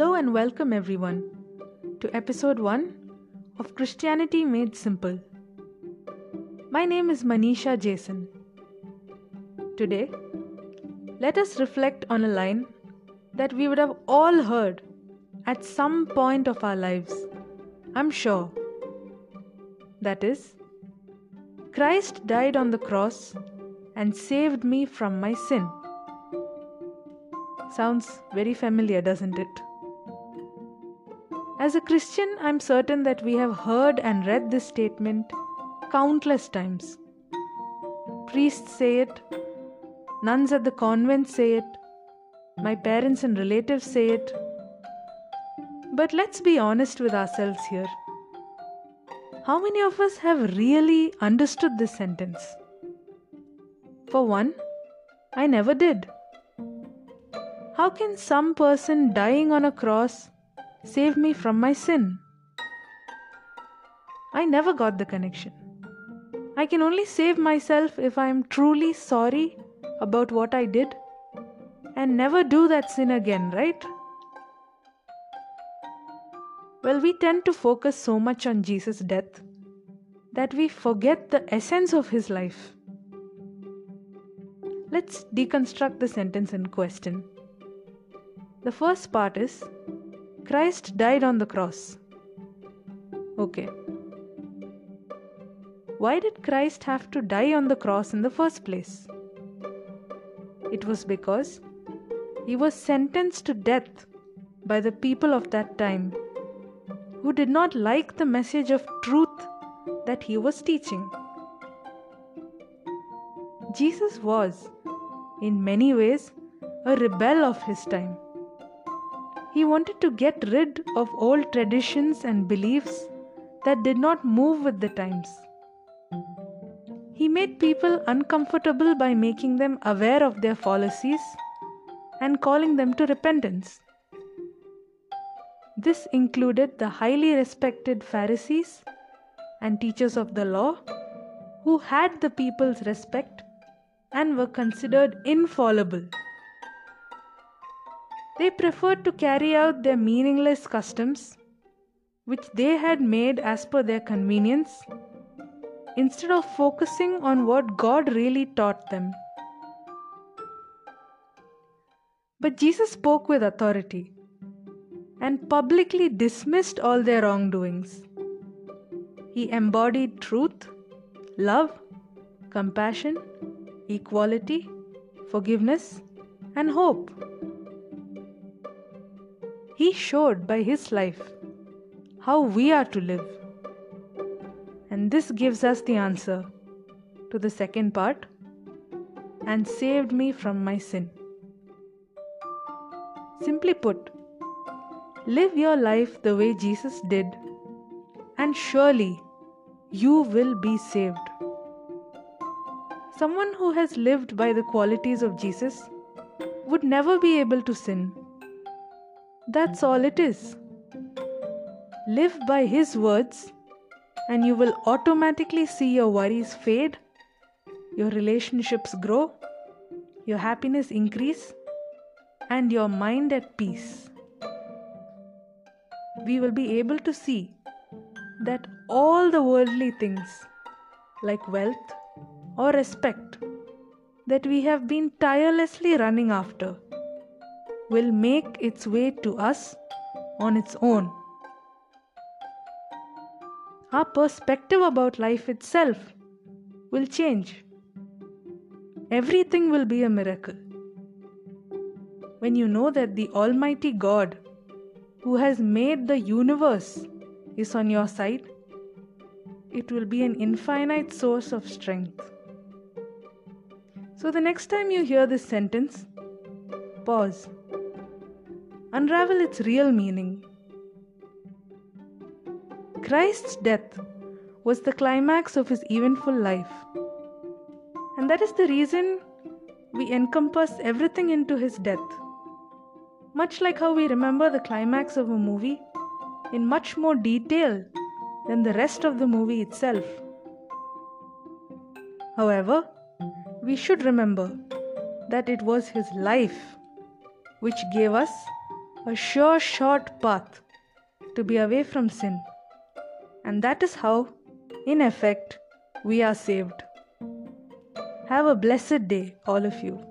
Hello and welcome everyone to episode 1 of Christianity Made Simple. My name is Manisha Jason. Today, let us reflect on a line that we would have all heard at some point of our lives. I'm sure. That is, Christ died on the cross and saved me from my sin. Sounds very familiar, doesn't it? As a Christian, I'm certain that we have heard and read this statement countless times. Priests say it, nuns at the convent say it, my parents and relatives say it. But let's be honest with ourselves here. How many of us have really understood this sentence? For one, I never did. How can some person dying on a cross save me from my sin? I never got the connection. I can only save myself if I am truly sorry about what I did and never do that sin again, right? Well, we tend to focus so much on Jesus' death that we forget the essence of his life. Let's deconstruct the sentence in question. The first part is Christ died on the cross. Okay. Why did Christ have to die on the cross in the first place? It was because he was sentenced to death by the people of that time who did not like the message of truth that he was teaching. Jesus was, in many ways, a rebel of his time. He wanted to get rid of old traditions and beliefs that did not move with the times. He made people uncomfortable by making them aware of their fallacies and calling them to repentance. This included the highly respected Pharisees and teachers of the law who had the people's respect and were considered infallible. They preferred to carry out their meaningless customs, which they had made as per their convenience, instead of focusing on what God really taught them. But Jesus spoke with authority and publicly dismissed all their wrongdoings. He embodied truth, love, compassion, equality, forgiveness, and hope. He showed by His life how we are to live. And this gives us the answer to the second part and saved me from my sin. Simply put, live your life the way Jesus did, and surely you will be saved. Someone who has lived by the qualities of Jesus would never be able to sin that's all it is. Live by His words, and you will automatically see your worries fade, your relationships grow, your happiness increase, and your mind at peace. We will be able to see that all the worldly things, like wealth or respect, that we have been tirelessly running after will make its way to us on its own. Our perspective about life itself will change. Everything will be a miracle. When you know that the Almighty God, who has made the universe, is on your side, it will be an infinite source of strength. So, the next time you hear this sentence, pause unravel its real meaning. Christ's death was the climax of his eventful life, and that is the reason we encompass everything into his death. Much like how we remember the climax of a movie in much more detail than the rest of the movie itself. However, we should remember that it was his life which gave us a sure, short path to be away from sin. And that is how, in effect, we are saved. Have a blessed day, all of you.